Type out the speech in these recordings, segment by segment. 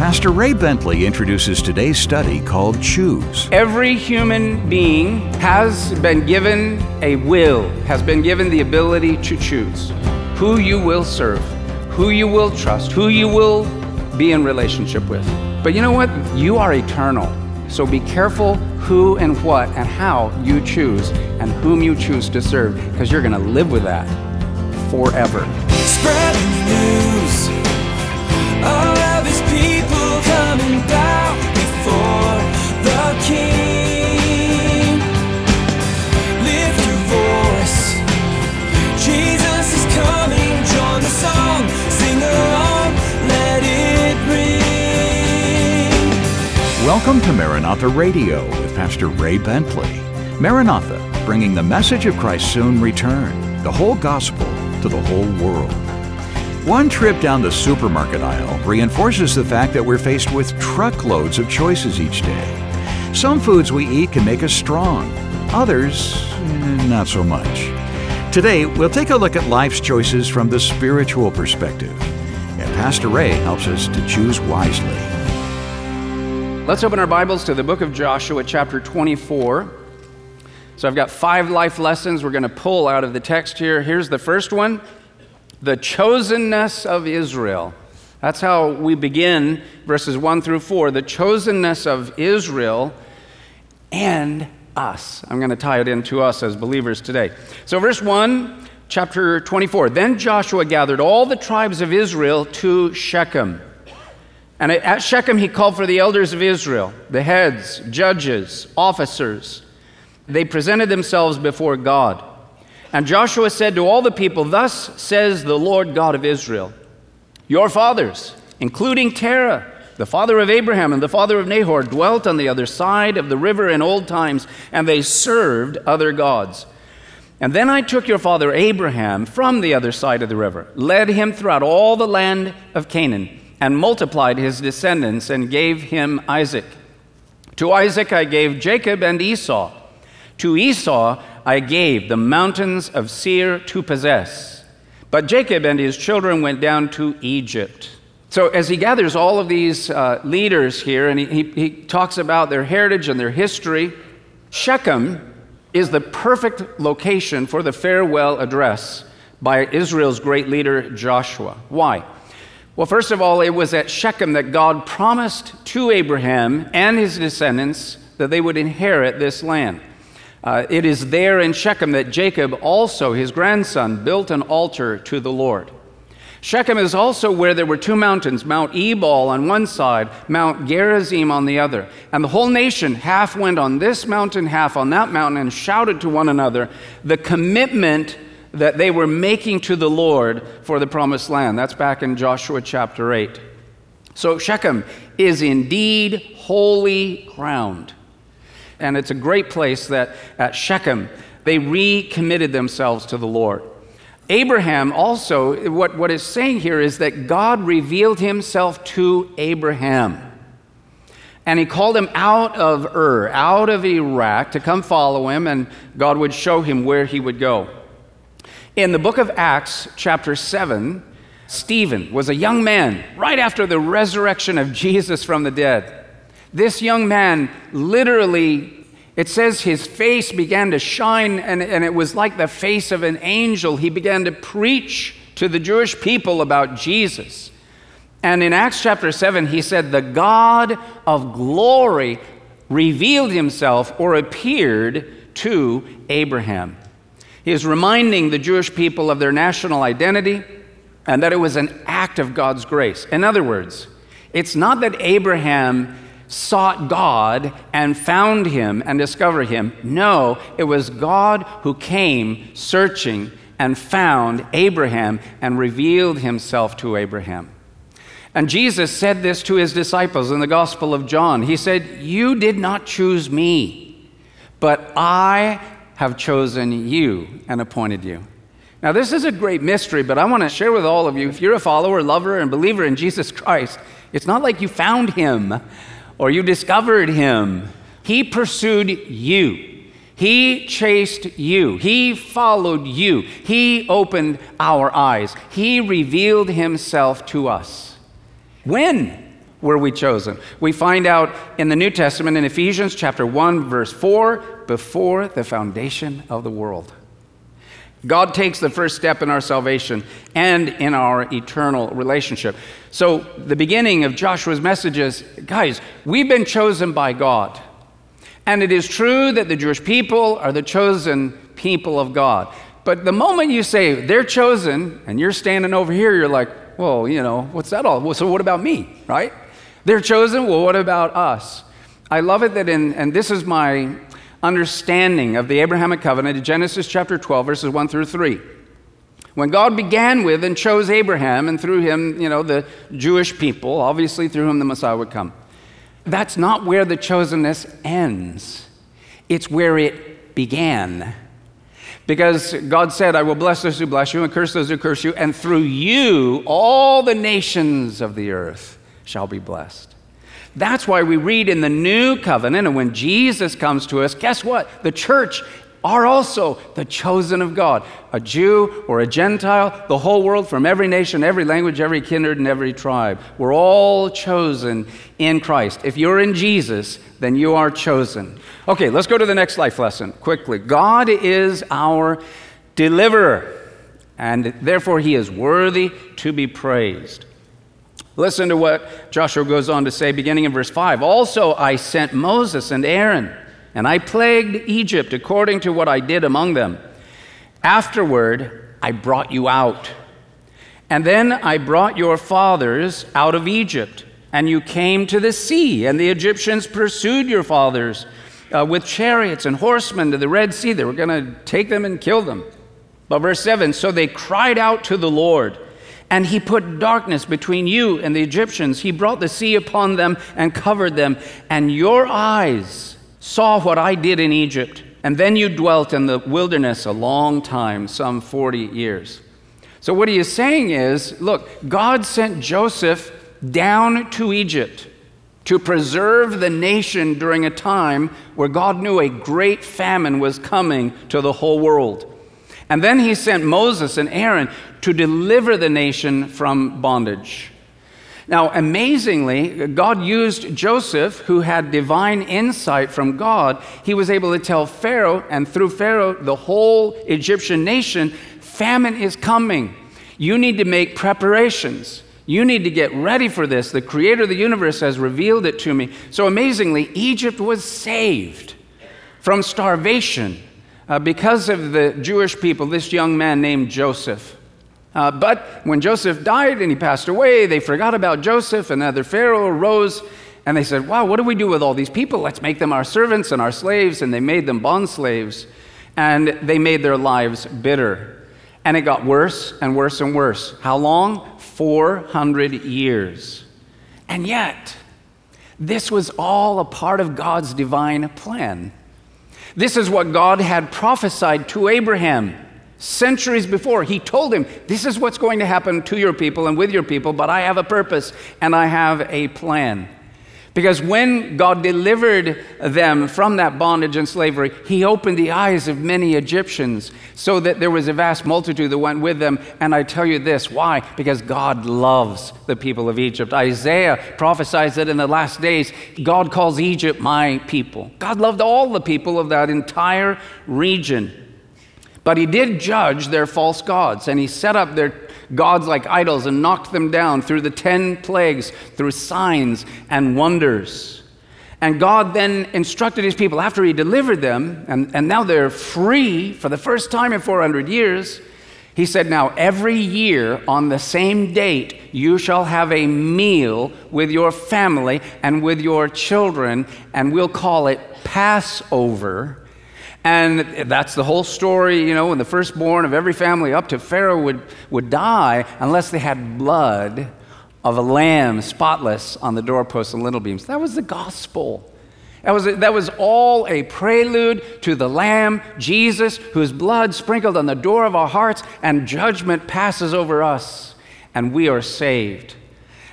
Pastor Ray Bentley introduces today's study called Choose. Every human being has been given a will, has been given the ability to choose who you will serve, who you will trust, who you will be in relationship with. But you know what? You are eternal. So be careful who and what and how you choose and whom you choose to serve because you're going to live with that forever. Spread the news. All Welcome to Maranatha Radio with Pastor Ray Bentley. Maranatha, bringing the message of Christ's soon return, the whole gospel to the whole world. One trip down the supermarket aisle reinforces the fact that we're faced with truckloads of choices each day. Some foods we eat can make us strong, others, eh, not so much. Today, we'll take a look at life's choices from the spiritual perspective. And Pastor Ray helps us to choose wisely. Let's open our Bibles to the book of Joshua, chapter 24. So I've got five life lessons we're going to pull out of the text here. Here's the first one the chosenness of Israel. That's how we begin verses 1 through 4. The chosenness of Israel and us. I'm going to tie it into us as believers today. So, verse 1, chapter 24. Then Joshua gathered all the tribes of Israel to Shechem. And at Shechem, he called for the elders of Israel, the heads, judges, officers. They presented themselves before God. And Joshua said to all the people, Thus says the Lord God of Israel, Your fathers, including Terah, the father of Abraham and the father of Nahor, dwelt on the other side of the river in old times, and they served other gods. And then I took your father Abraham from the other side of the river, led him throughout all the land of Canaan, and multiplied his descendants, and gave him Isaac. To Isaac I gave Jacob and Esau. To Esau I gave the mountains of Seir to possess. But Jacob and his children went down to Egypt. So, as he gathers all of these uh, leaders here, and he, he, he talks about their heritage and their history, Shechem is the perfect location for the farewell address by Israel's great leader Joshua. Why? Well, first of all, it was at Shechem that God promised to Abraham and his descendants that they would inherit this land. Uh, it is there in Shechem that Jacob, also his grandson, built an altar to the Lord. Shechem is also where there were two mountains, Mount Ebal on one side, Mount Gerizim on the other. And the whole nation half went on this mountain, half on that mountain, and shouted to one another the commitment that they were making to the Lord for the promised land. That's back in Joshua chapter 8. So Shechem is indeed holy ground. And it's a great place that at Shechem they recommitted themselves to the Lord. Abraham also, what, what it's saying here is that God revealed himself to Abraham. And he called him out of Ur, out of Iraq, to come follow him, and God would show him where he would go. In the book of Acts, chapter 7, Stephen was a young man right after the resurrection of Jesus from the dead. This young man literally it says his face began to shine, and, and it was like the face of an angel. He began to preach to the Jewish people about Jesus. And in Acts chapter 7, he said, The God of glory revealed himself or appeared to Abraham. He is reminding the Jewish people of their national identity and that it was an act of God's grace. In other words, it's not that Abraham sought God and found him and discovered him. No, it was God who came searching and found Abraham and revealed himself to Abraham. And Jesus said this to his disciples in the Gospel of John. He said, You did not choose me, but I have chosen you and appointed you. Now, this is a great mystery, but I want to share with all of you if you're a follower, lover, and believer in Jesus Christ, it's not like you found him or you discovered him. He pursued you. He chased you. He followed you. He opened our eyes. He revealed himself to us. When? Were we chosen? We find out in the New Testament in Ephesians chapter 1 verse 4 before the foundation of the world. God takes the first step in our salvation and in our eternal relationship. So, the beginning of Joshua's message is guys, we've been chosen by God. And it is true that the Jewish people are the chosen people of God. But the moment you say they're chosen and you're standing over here, you're like, well, you know, what's that all? Well, so, what about me, right? They're chosen, well, what about us? I love it that in, and this is my understanding of the Abrahamic covenant Genesis chapter 12, verses 1 through 3. When God began with and chose Abraham, and through him, you know, the Jewish people, obviously through whom the Messiah would come, that's not where the chosenness ends, it's where it began. Because God said, I will bless those who bless you and curse those who curse you, and through you all the nations of the earth shall be blessed. That's why we read in the new covenant, and when Jesus comes to us, guess what? The church are also the chosen of God. A Jew or a Gentile, the whole world from every nation, every language, every kindred, and every tribe. We're all chosen in Christ. If you're in Jesus, then you are chosen. Okay, let's go to the next life lesson quickly. God is our deliverer, and therefore he is worthy to be praised. Listen to what Joshua goes on to say, beginning in verse 5. Also, I sent Moses and Aaron, and I plagued Egypt according to what I did among them. Afterward, I brought you out. And then I brought your fathers out of Egypt, and you came to the sea, and the Egyptians pursued your fathers uh, with chariots and horsemen to the Red Sea. They were going to take them and kill them. But verse 7 So they cried out to the Lord and he put darkness between you and the Egyptians. He brought the sea upon them and covered them. And your eyes saw what I did in Egypt. And then you dwelt in the wilderness a long time, some 40 years. So, what he is saying is look, God sent Joseph down to Egypt to preserve the nation during a time where God knew a great famine was coming to the whole world. And then he sent Moses and Aaron to deliver the nation from bondage. Now, amazingly, God used Joseph, who had divine insight from God. He was able to tell Pharaoh, and through Pharaoh, the whole Egyptian nation, famine is coming. You need to make preparations. You need to get ready for this. The creator of the universe has revealed it to me. So amazingly, Egypt was saved from starvation uh, because of the Jewish people, this young man named Joseph. Uh, but when Joseph died and he passed away, they forgot about Joseph. And another Pharaoh arose and they said, Wow, what do we do with all these people? Let's make them our servants and our slaves. And they made them bond slaves and they made their lives bitter. And it got worse and worse and worse. How long? 400 years. And yet, this was all a part of God's divine plan. This is what God had prophesied to Abraham centuries before. He told him, This is what's going to happen to your people and with your people, but I have a purpose and I have a plan. Because when God delivered them from that bondage and slavery, He opened the eyes of many Egyptians so that there was a vast multitude that went with them. And I tell you this why? Because God loves the people of Egypt. Isaiah prophesies that in the last days, God calls Egypt my people. God loved all the people of that entire region. But He did judge their false gods, and He set up their gods like idols and knocked them down through the 10 plagues, through signs and wonders. And God then instructed his people after he delivered them, and, and now they're free for the first time in 400 years. He said, Now, every year on the same date, you shall have a meal with your family and with your children, and we'll call it Passover. And that's the whole story, you know, when the firstborn of every family up to Pharaoh would, would die unless they had blood of a lamb spotless on the doorposts and lintel beams. That was the gospel. That was, that was all a prelude to the Lamb, Jesus, whose blood sprinkled on the door of our hearts, and judgment passes over us, and we are saved.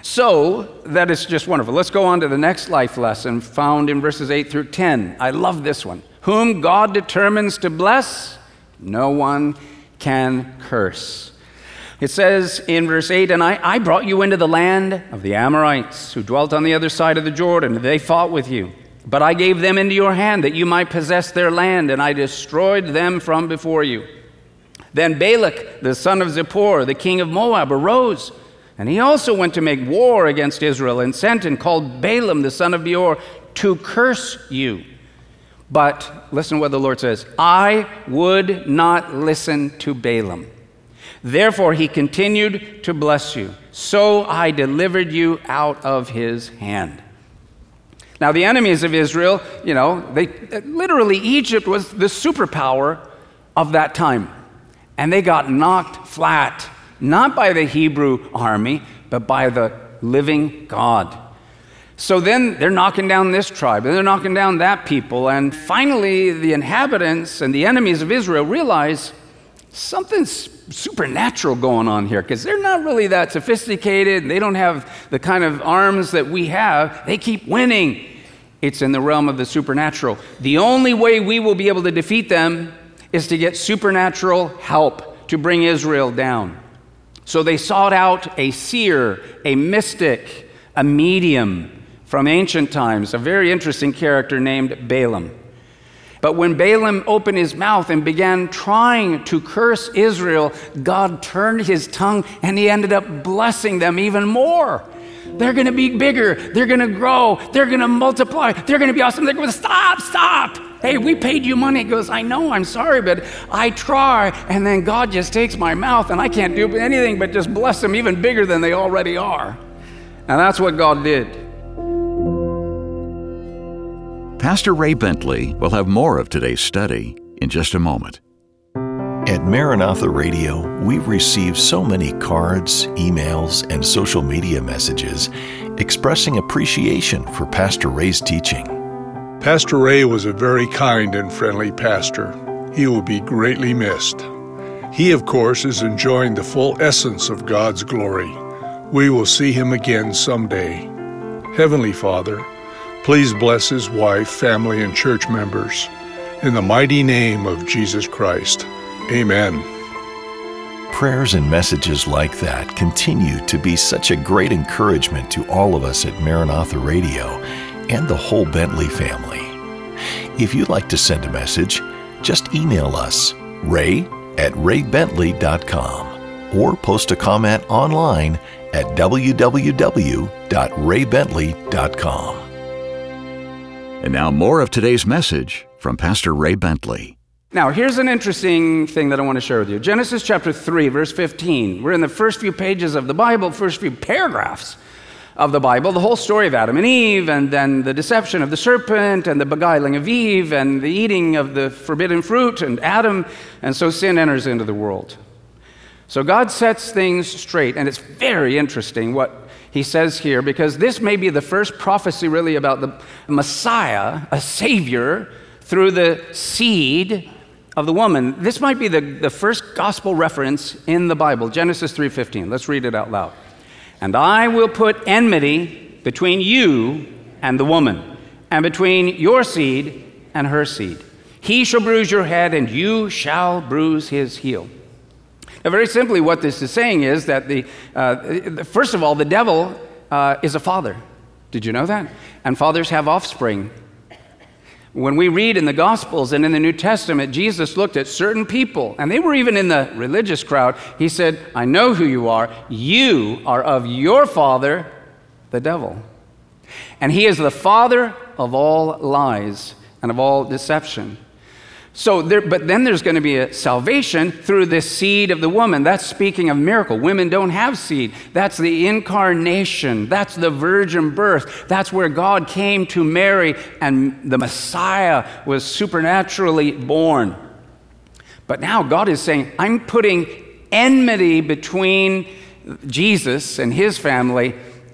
So, that is just wonderful. Let's go on to the next life lesson found in verses 8 through 10. I love this one. Whom God determines to bless, no one can curse. It says in verse 8, And I, I brought you into the land of the Amorites, who dwelt on the other side of the Jordan, they fought with you. But I gave them into your hand that you might possess their land, and I destroyed them from before you. Then Balak, the son of Zippor, the king of Moab, arose, and he also went to make war against Israel, and sent and called Balaam, the son of Beor, to curse you. But listen to what the Lord says I would not listen to Balaam. Therefore, he continued to bless you. So I delivered you out of his hand. Now, the enemies of Israel, you know, they literally, Egypt was the superpower of that time. And they got knocked flat, not by the Hebrew army, but by the living God. So then they're knocking down this tribe, and they're knocking down that people. And finally, the inhabitants and the enemies of Israel realize something's supernatural going on here because they're not really that sophisticated. They don't have the kind of arms that we have. They keep winning. It's in the realm of the supernatural. The only way we will be able to defeat them is to get supernatural help to bring Israel down. So they sought out a seer, a mystic, a medium from ancient times, a very interesting character named Balaam. But when Balaam opened his mouth and began trying to curse Israel, God turned his tongue and he ended up blessing them even more. They're going to be bigger. They're going to grow. They're going to multiply. They're going to be awesome. They're going to stop, stop. Hey, we paid you money. He goes, I know, I'm sorry, but I try. And then God just takes my mouth and I can't do anything but just bless them even bigger than they already are. And that's what God did. Pastor Ray Bentley will have more of today's study in just a moment. At Maranatha Radio, we receive so many cards, emails, and social media messages expressing appreciation for Pastor Ray's teaching. Pastor Ray was a very kind and friendly pastor. He will be greatly missed. He, of course, is enjoying the full essence of God's glory. We will see him again someday. Heavenly Father, please bless his wife, family, and church members. In the mighty name of Jesus Christ. Amen. Prayers and messages like that continue to be such a great encouragement to all of us at Maranatha Radio and the whole Bentley family. If you'd like to send a message, just email us, ray at raybentley.com, or post a comment online at www.raybentley.com. And now, more of today's message from Pastor Ray Bentley. Now, here's an interesting thing that I want to share with you Genesis chapter 3, verse 15. We're in the first few pages of the Bible, first few paragraphs of the Bible, the whole story of Adam and Eve, and then the deception of the serpent, and the beguiling of Eve, and the eating of the forbidden fruit, and Adam, and so sin enters into the world. So God sets things straight, and it's very interesting what he says here, because this may be the first prophecy really about the Messiah, a Savior, through the seed of the woman. This might be the, the first gospel reference in the Bible, Genesis 3:15. Let's read it out loud. And I will put enmity between you and the woman, and between your seed and her seed. He shall bruise your head, and you shall bruise his heel. Very simply, what this is saying is that the, uh, first of all, the devil uh, is a father. Did you know that? And fathers have offspring. When we read in the Gospels and in the New Testament, Jesus looked at certain people, and they were even in the religious crowd. He said, I know who you are. You are of your father, the devil. And he is the father of all lies and of all deception. So, there, but then there's going to be a salvation through the seed of the woman. That's speaking of miracle. Women don't have seed. That's the incarnation. That's the virgin birth. That's where God came to Mary, and the Messiah was supernaturally born. But now God is saying, I'm putting enmity between Jesus and his family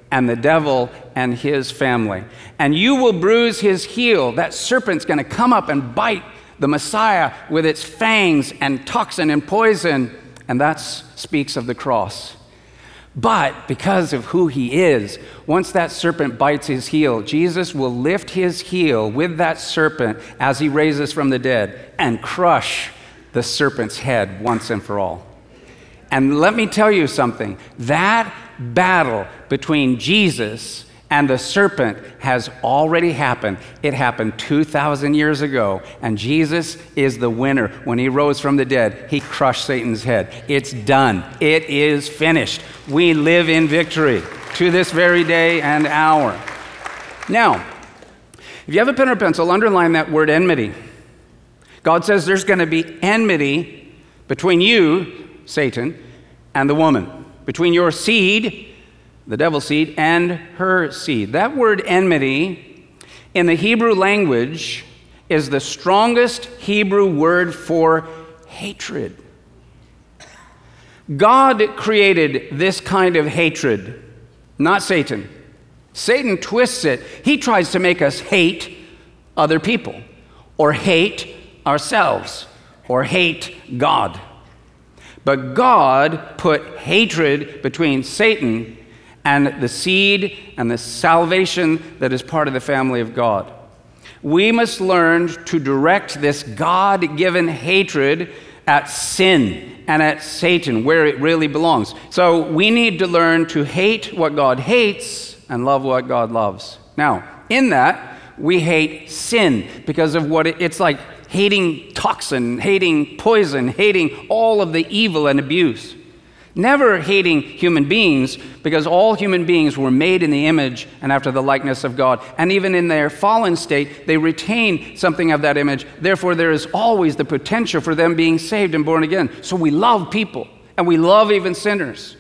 and the devil and his family. And you will bruise his heel. That serpent's going to come up and bite the Messiah with its fangs and toxin and poison, and that speaks of the cross. But because of who he is, once that serpent bites his heel, Jesus will lift his heel with that serpent as he raises from the dead and crush the serpent's head once and for all. And let me tell you something that battle between Jesus and the serpent has already happened. It happened 2,000 years ago, and Jesus is the winner. When he rose from the dead, he crushed Satan's head. It's done, it is finished. We live in victory to this very day and hour. Now, if you have a pen or pencil, underline that word enmity. God says there's going to be enmity between you, Satan, and the woman, between your seed the devil's seed, and her seed. That word enmity in the Hebrew language is the strongest Hebrew word for hatred. God created this kind of hatred, not Satan. Satan twists it. He tries to make us hate other people, or hate ourselves, or hate God. But God put hatred between Satan and the seed and the salvation that is part of the family of God. We must learn to direct this God given hatred at sin and at Satan, where it really belongs. So we need to learn to hate what God hates and love what God loves. Now, in that, we hate sin because of what it, it's like hating toxin, hating poison, hating all of the evil and abuse. Never hating human beings because all human beings were made in the image and after the likeness of God. And even in their fallen state, they retain something of that image. Therefore, there is always the potential for them being saved and born again. So we love people and we love even sinners.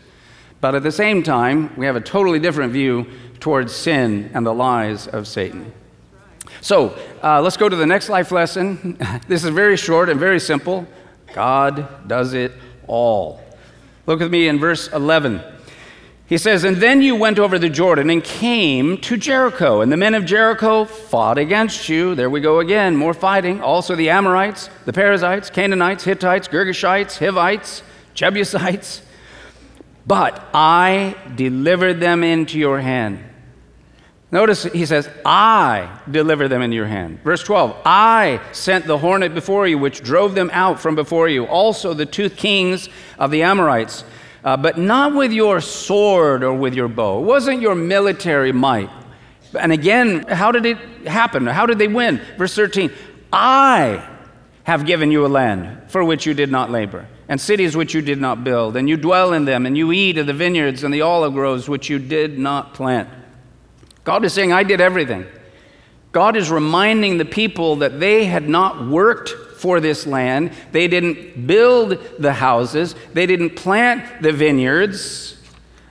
But at the same time, we have a totally different view towards sin and the lies of Satan. So uh, let's go to the next life lesson. this is very short and very simple. God does it all. Look with me in verse 11. He says, And then you went over the Jordan and came to Jericho, and the men of Jericho fought against you. There we go again, more fighting. Also the Amorites, the Perizzites, Canaanites, Hittites, Girgashites, Hivites, Jebusites. But I delivered them into your hand. Notice he says, I deliver them into your hand. Verse 12, I sent the hornet before you, which drove them out from before you. Also the two kings of the Amorites, uh, but not with your sword or with your bow. It wasn't your military might. And again, how did it happen? How did they win? Verse 13, I have given you a land for which you did not labor, and cities which you did not build, and you dwell in them, and you eat of the vineyards and the olive groves which you did not plant. God is saying, I did everything. God is reminding the people that they had not worked for this land. They didn't build the houses. They didn't plant the vineyards.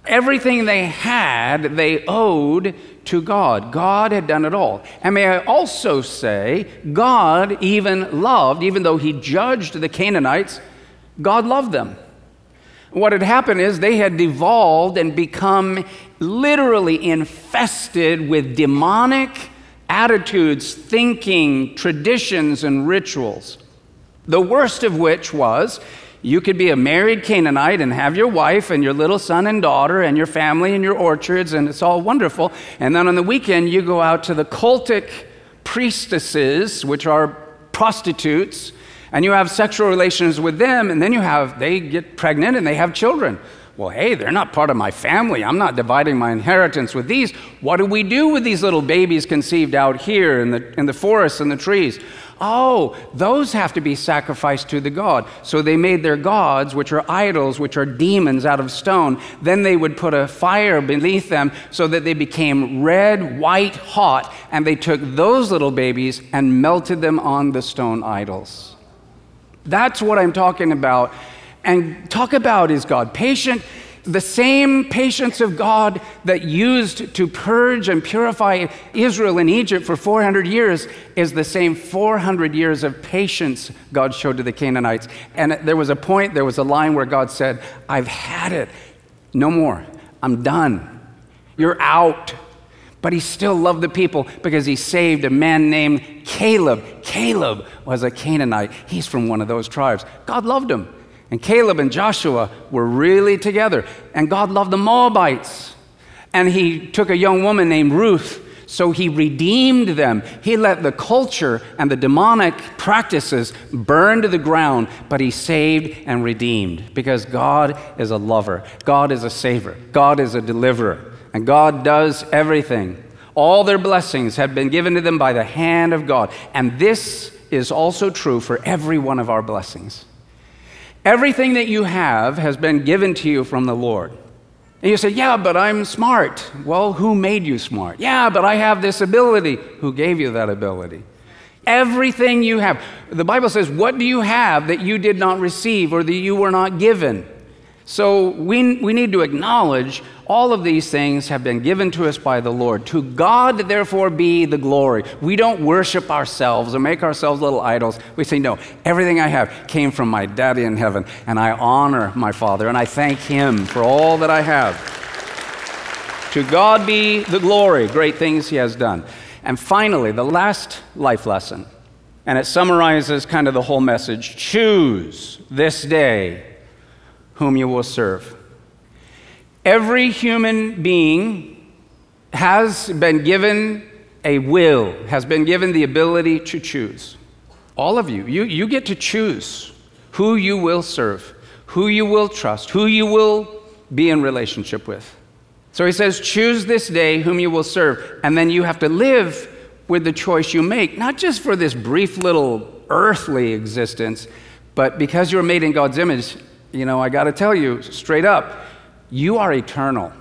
Everything they had, they owed to God. God had done it all. And may I also say, God even loved, even though He judged the Canaanites, God loved them. What had happened is they had devolved and become literally infested with demonic attitudes, thinking, traditions, and rituals. The worst of which was you could be a married Canaanite and have your wife and your little son and daughter and your family and your orchards, and it's all wonderful. And then on the weekend, you go out to the cultic priestesses, which are prostitutes, and you have sexual relations with them, and then you have, they get pregnant and they have children. Well, hey, they're not part of my family. I'm not dividing my inheritance with these. What do we do with these little babies conceived out here in the, in the forests and the trees? Oh, those have to be sacrificed to the god. So they made their gods, which are idols, which are demons out of stone. Then they would put a fire beneath them so that they became red, white, hot, and they took those little babies and melted them on the stone idols. That's what I'm talking about. And talk about is God patient? The same patience of God that used to purge and purify Israel in Egypt for 400 years is the same 400 years of patience God showed to the Canaanites. And there was a point, there was a line where God said, I've had it. No more. I'm done. You're out. But he still loved the people because he saved a man named Caleb. Caleb was a Canaanite. He's from one of those tribes. God loved him. And Caleb and Joshua were really together. And God loved the Moabites. And he took a young woman named Ruth So he redeemed them. He let the culture and the demonic practices burn to the ground, but he saved and redeemed because God is a lover, God is a saver, God is a deliverer, and God does everything. All their blessings have been given to them by the hand of God. And this is also true for every one of our blessings. Everything that you have has been given to you from the Lord. And you say, Yeah, but I'm smart. Well, who made you smart? Yeah, but I have this ability. Who gave you that ability? Everything you have. The Bible says, What do you have that you did not receive or that you were not given? So we, we need to acknowledge all of these things have been given to us by the Lord. To God, therefore, be the glory. We don't worship ourselves or make ourselves little idols. We say, No, everything I have came from my daddy in heaven, and I honor my Father, and I thank him for all that I have. to God be the glory, great things he has done. And finally, the last life lesson, and it summarizes kind of the whole message choose this day whom you will serve. Every human being has been given a will, has been given the ability to choose. All of you, you, you get to choose who you will serve, who you will trust, who you will be in relationship with. So he says, Choose this day whom you will serve. And then you have to live with the choice you make, not just for this brief little earthly existence, but because you're made in God's image, you know, I got to tell you straight up, you are eternal.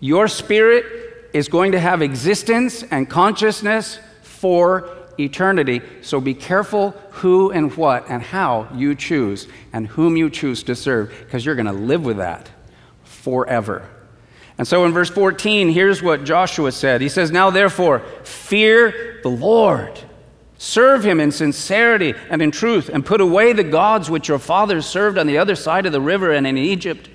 Your spirit is going to have existence and consciousness for eternity. So be careful who and what and how you choose and whom you choose to serve, because you're going to live with that forever. And so in verse 14, here's what Joshua said He says, Now therefore, fear the Lord. Serve him in sincerity and in truth, and put away the gods which your fathers served on the other side of the river and in Egypt.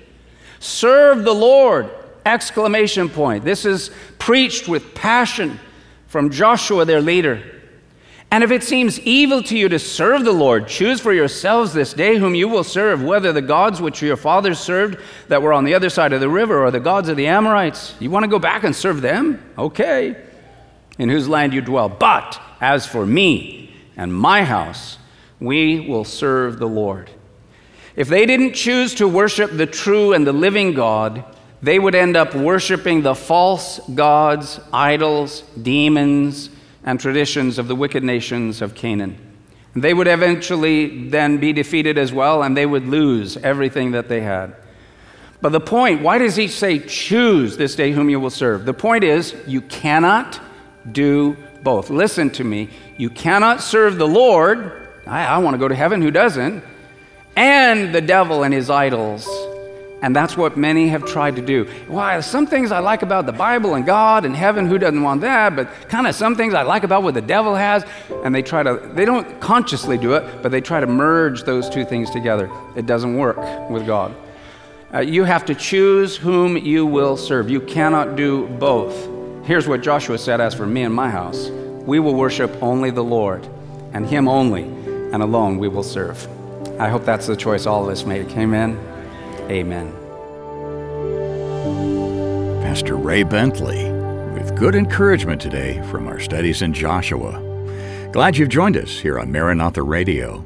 Serve the Lord! Exclamation point. This is preached with passion from Joshua, their leader. And if it seems evil to you to serve the Lord, choose for yourselves this day whom you will serve, whether the gods which your fathers served that were on the other side of the river or the gods of the Amorites. You want to go back and serve them? Okay. In whose land you dwell. But as for me and my house, we will serve the Lord. If they didn't choose to worship the true and the living God, they would end up worshiping the false gods, idols, demons, and traditions of the wicked nations of Canaan. And they would eventually then be defeated as well, and they would lose everything that they had. But the point, why does he say, choose this day whom you will serve? The point is, you cannot do both. Listen to me. You cannot serve the Lord. I, I want to go to heaven. Who doesn't? And the devil and his idols. And that's what many have tried to do. Why? Some things I like about the Bible and God and heaven, who doesn't want that? But kind of some things I like about what the devil has. And they try to, they don't consciously do it, but they try to merge those two things together. It doesn't work with God. Uh, you have to choose whom you will serve. You cannot do both. Here's what Joshua said As for me and my house, we will worship only the Lord, and Him only, and alone we will serve. I hope that's the choice all of us make. Amen. Amen. Pastor Ray Bentley with good encouragement today from our studies in Joshua. Glad you've joined us here on Maranatha Radio.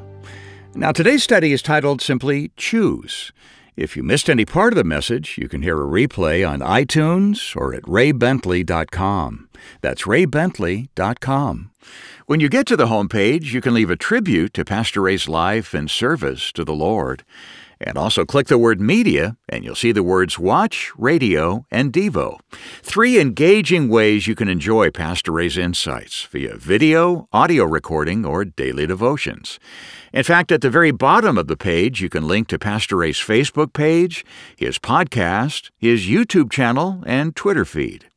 Now, today's study is titled simply Choose. If you missed any part of the message, you can hear a replay on iTunes or at raybentley.com. That's raybentley.com. When you get to the homepage, you can leave a tribute to Pastor Ray's life and service to the Lord. And also click the word media, and you'll see the words watch, radio, and Devo. Three engaging ways you can enjoy Pastor Ray's insights via video, audio recording, or daily devotions. In fact, at the very bottom of the page, you can link to Pastor Ray's Facebook page, his podcast, his YouTube channel, and Twitter feed.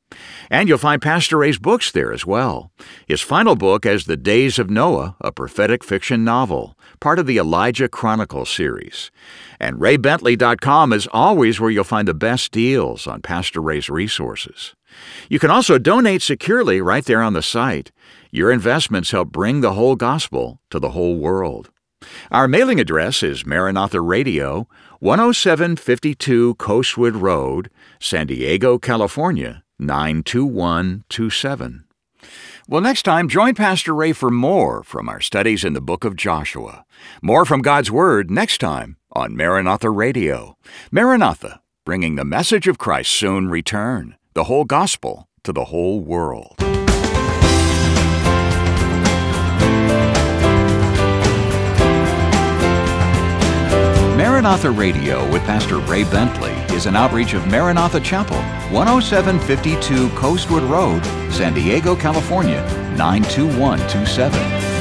And you'll find Pastor Ray's books there as well. His final book is The Days of Noah, a prophetic fiction novel, part of the Elijah Chronicles series. And raybentley.com is always where you'll find the best deals on Pastor Ray's resources. You can also donate securely right there on the site. Your investments help bring the whole gospel to the whole world. Our mailing address is Maranatha Radio, 10752 Coastwood Road, San Diego, California, 92127. Well, next time, join Pastor Ray for more from our studies in the book of Joshua. More from God's Word next time on Maranatha Radio. Maranatha, bringing the message of Christ's soon return, the whole gospel to the whole world. Maranatha Radio with Pastor Ray Bentley is an outreach of Maranatha Chapel, 10752 Coastwood Road, San Diego, California, 92127.